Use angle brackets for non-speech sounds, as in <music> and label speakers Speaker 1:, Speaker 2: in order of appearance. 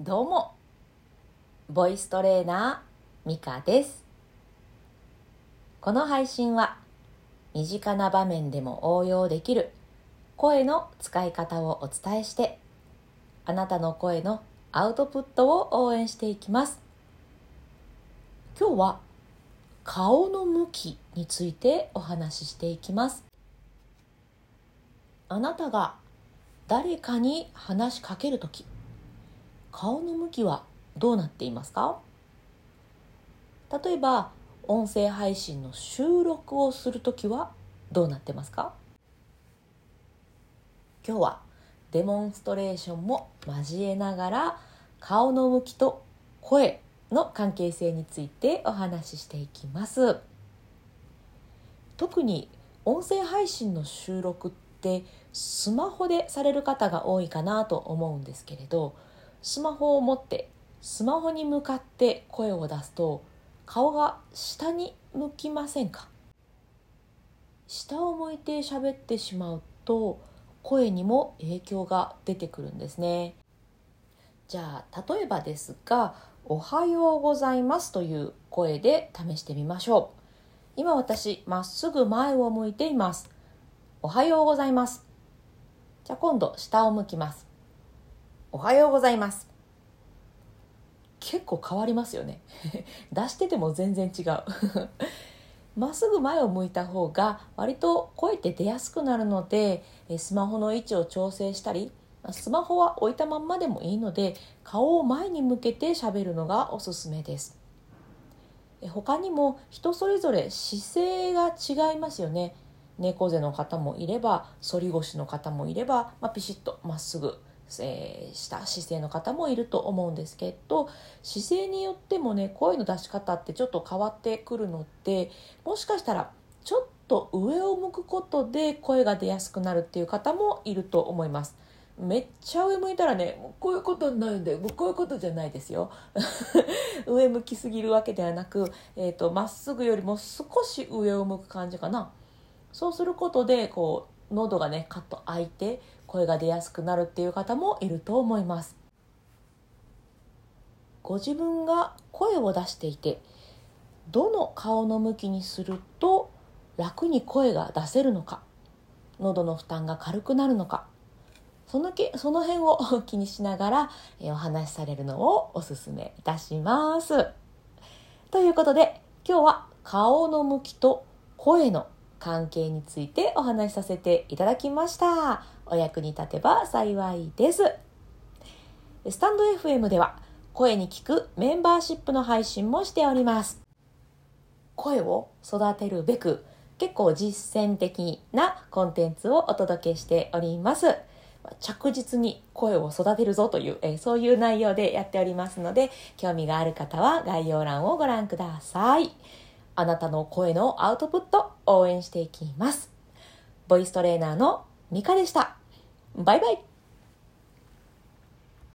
Speaker 1: どうも。ボイストレーナーミカです。この配信は身近な場面でも応用できる声の使い方をお伝えしてあなたの声のアウトプットを応援していきます。今日は顔の向きについてお話ししていきます。あなたが誰かに話しかけるとき顔の向きはどうなっていますか？例えば音声配信の収録をするときはどうなってますか？今日はデモンストレーションも交えながら顔の向きと声の関係性についてお話ししていきます。特に音声配信の収録ってスマホでされる方が多いかなと思うんですけれどスマホを持ってスマホに向かって声を出すと顔が下に向きませんか？下を向いて喋ってしまうと声にも影響が出てくるんですね。じゃあ例えばですが「おはようございます」という声で試してみましょう。今私まっすぐ前を向いています。おはようございます。じゃあ今度下を向きます。おはようございます。結構変わりますよね。<laughs> 出してても全然違う。<laughs> まっすぐ前を向いた方が割と声って出やすくなるのでスマホの位置を調整したりスマホは置いたまんまでもいいので顔を前に向けて喋るのがおすすめです。他にも人それぞれ姿勢が違いますよね。猫背の方もいれば反り腰の方もいれば、まあ、ピシッとまっすぐえー、した姿勢の方もいると思うんですけど姿勢によってもね声の出し方ってちょっと変わってくるのでもしかしたらちょっと上を向くことで声が出やすくなるっていう方もいると思います。めっちゃ上向いたらねもうこういうことになるんでもうこういうことじゃないですよ。<laughs> 上向きすぎるわけではなくえっ、ー、とまっすぐよりも少し上を向く感じかな。そうすることでこう喉がねカッと開いて声が出やすくなるっていう方もいると思いますご自分が声を出していてどの顔の向きにすると楽に声が出せるのか喉の負担が軽くなるのかそのけその辺を <laughs> 気にしながらお話しされるのをおすすめいたします。ということで今日は顔の向きと声の関係についてお話しさせていただきました。お役に立てば幸いです。スタンド FM では声に聞くメンバーシップの配信もしております。声を育てるべく結構実践的なコンテンツをお届けしております。着実に声を育てるぞという、えそういう内容でやっておりますので、興味がある方は概要欄をご覧ください。あなたの声のアウトプット応援していきます。ボイストレーナーのミカでした。バイバイ